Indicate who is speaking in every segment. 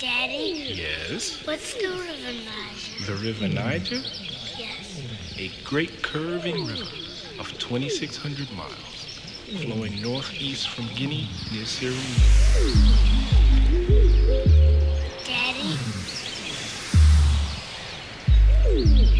Speaker 1: Daddy,
Speaker 2: Yes.
Speaker 1: what's the river Niger?
Speaker 2: The River Niger,
Speaker 1: Yes.
Speaker 2: a great curving river of 2,600 miles, flowing northeast from Guinea near Sierra Leone.
Speaker 1: Daddy,
Speaker 3: hmm.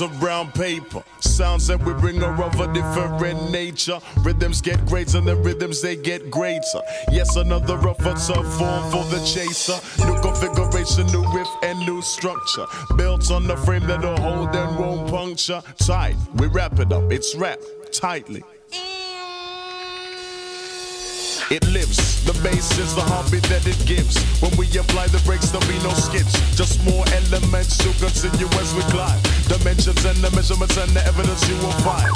Speaker 3: Of brown paper. Sounds that we bring are of a different nature. Rhythms get greater, and the rhythms they get greater. Yes, another rougher tough form for the chaser. New configuration, new riff, and new structure. Built on the frame that'll hold and won't puncture. Tight, we wrap it up, it's wrapped tightly. It lives. The bass is the heartbeat that it gives. When we apply the brakes, there'll be no skips. Just more elements to continue as we climb. Dimensions and the measurements and the evidence you will find.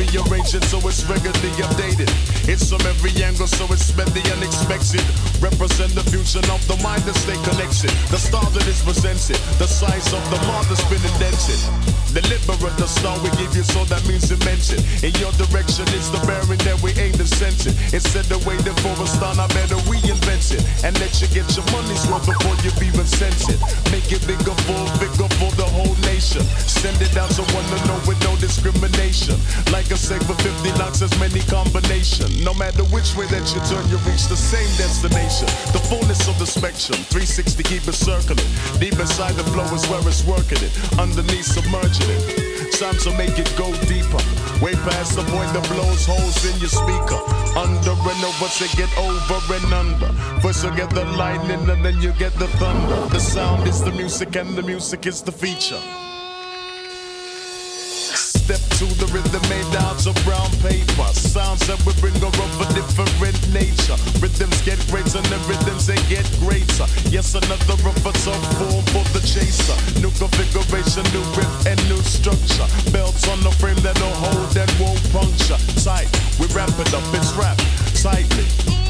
Speaker 3: Rearrange it so it's regularly updated. It's from every angle, so it's meant the unexpected. Represent the fusion of the mind and stay connected. The star that is presented, the size of the mark that's been indented. Deliberate the star we give you, so that means dimension. In your direction, it's the bearing that we aim to sense it. Instead of waiting for a I better reinvent it. And let you get your money's worth before you've even sent it. Make it bigger for, bigger for the whole nation. Send it out to one to know with no discrimination. Like I say, for 50 locks, there's many combination. No matter which way that you turn, you reach the same destination. The fullness of the spectrum, 360 keep it circling. Deep inside the flow is where it's working it. Underneath submerging it. Time to make it go deeper. Way past the point that blows holes in your speaker. Under and over to get over and under. First you get the lightning and then you get the thunder. The sound is the music and the music is the feature. Step to the rhythm made out of brown paper. Sounds that we bring are of a different nature. Rhythms get greater and the rhythms they get greater. Yes, another of a tough form for the chaser. New configuration, new riff and new structure. Belts on the frame that'll hold and won't puncture. Tight, we wrap it up, it's wrapped tightly.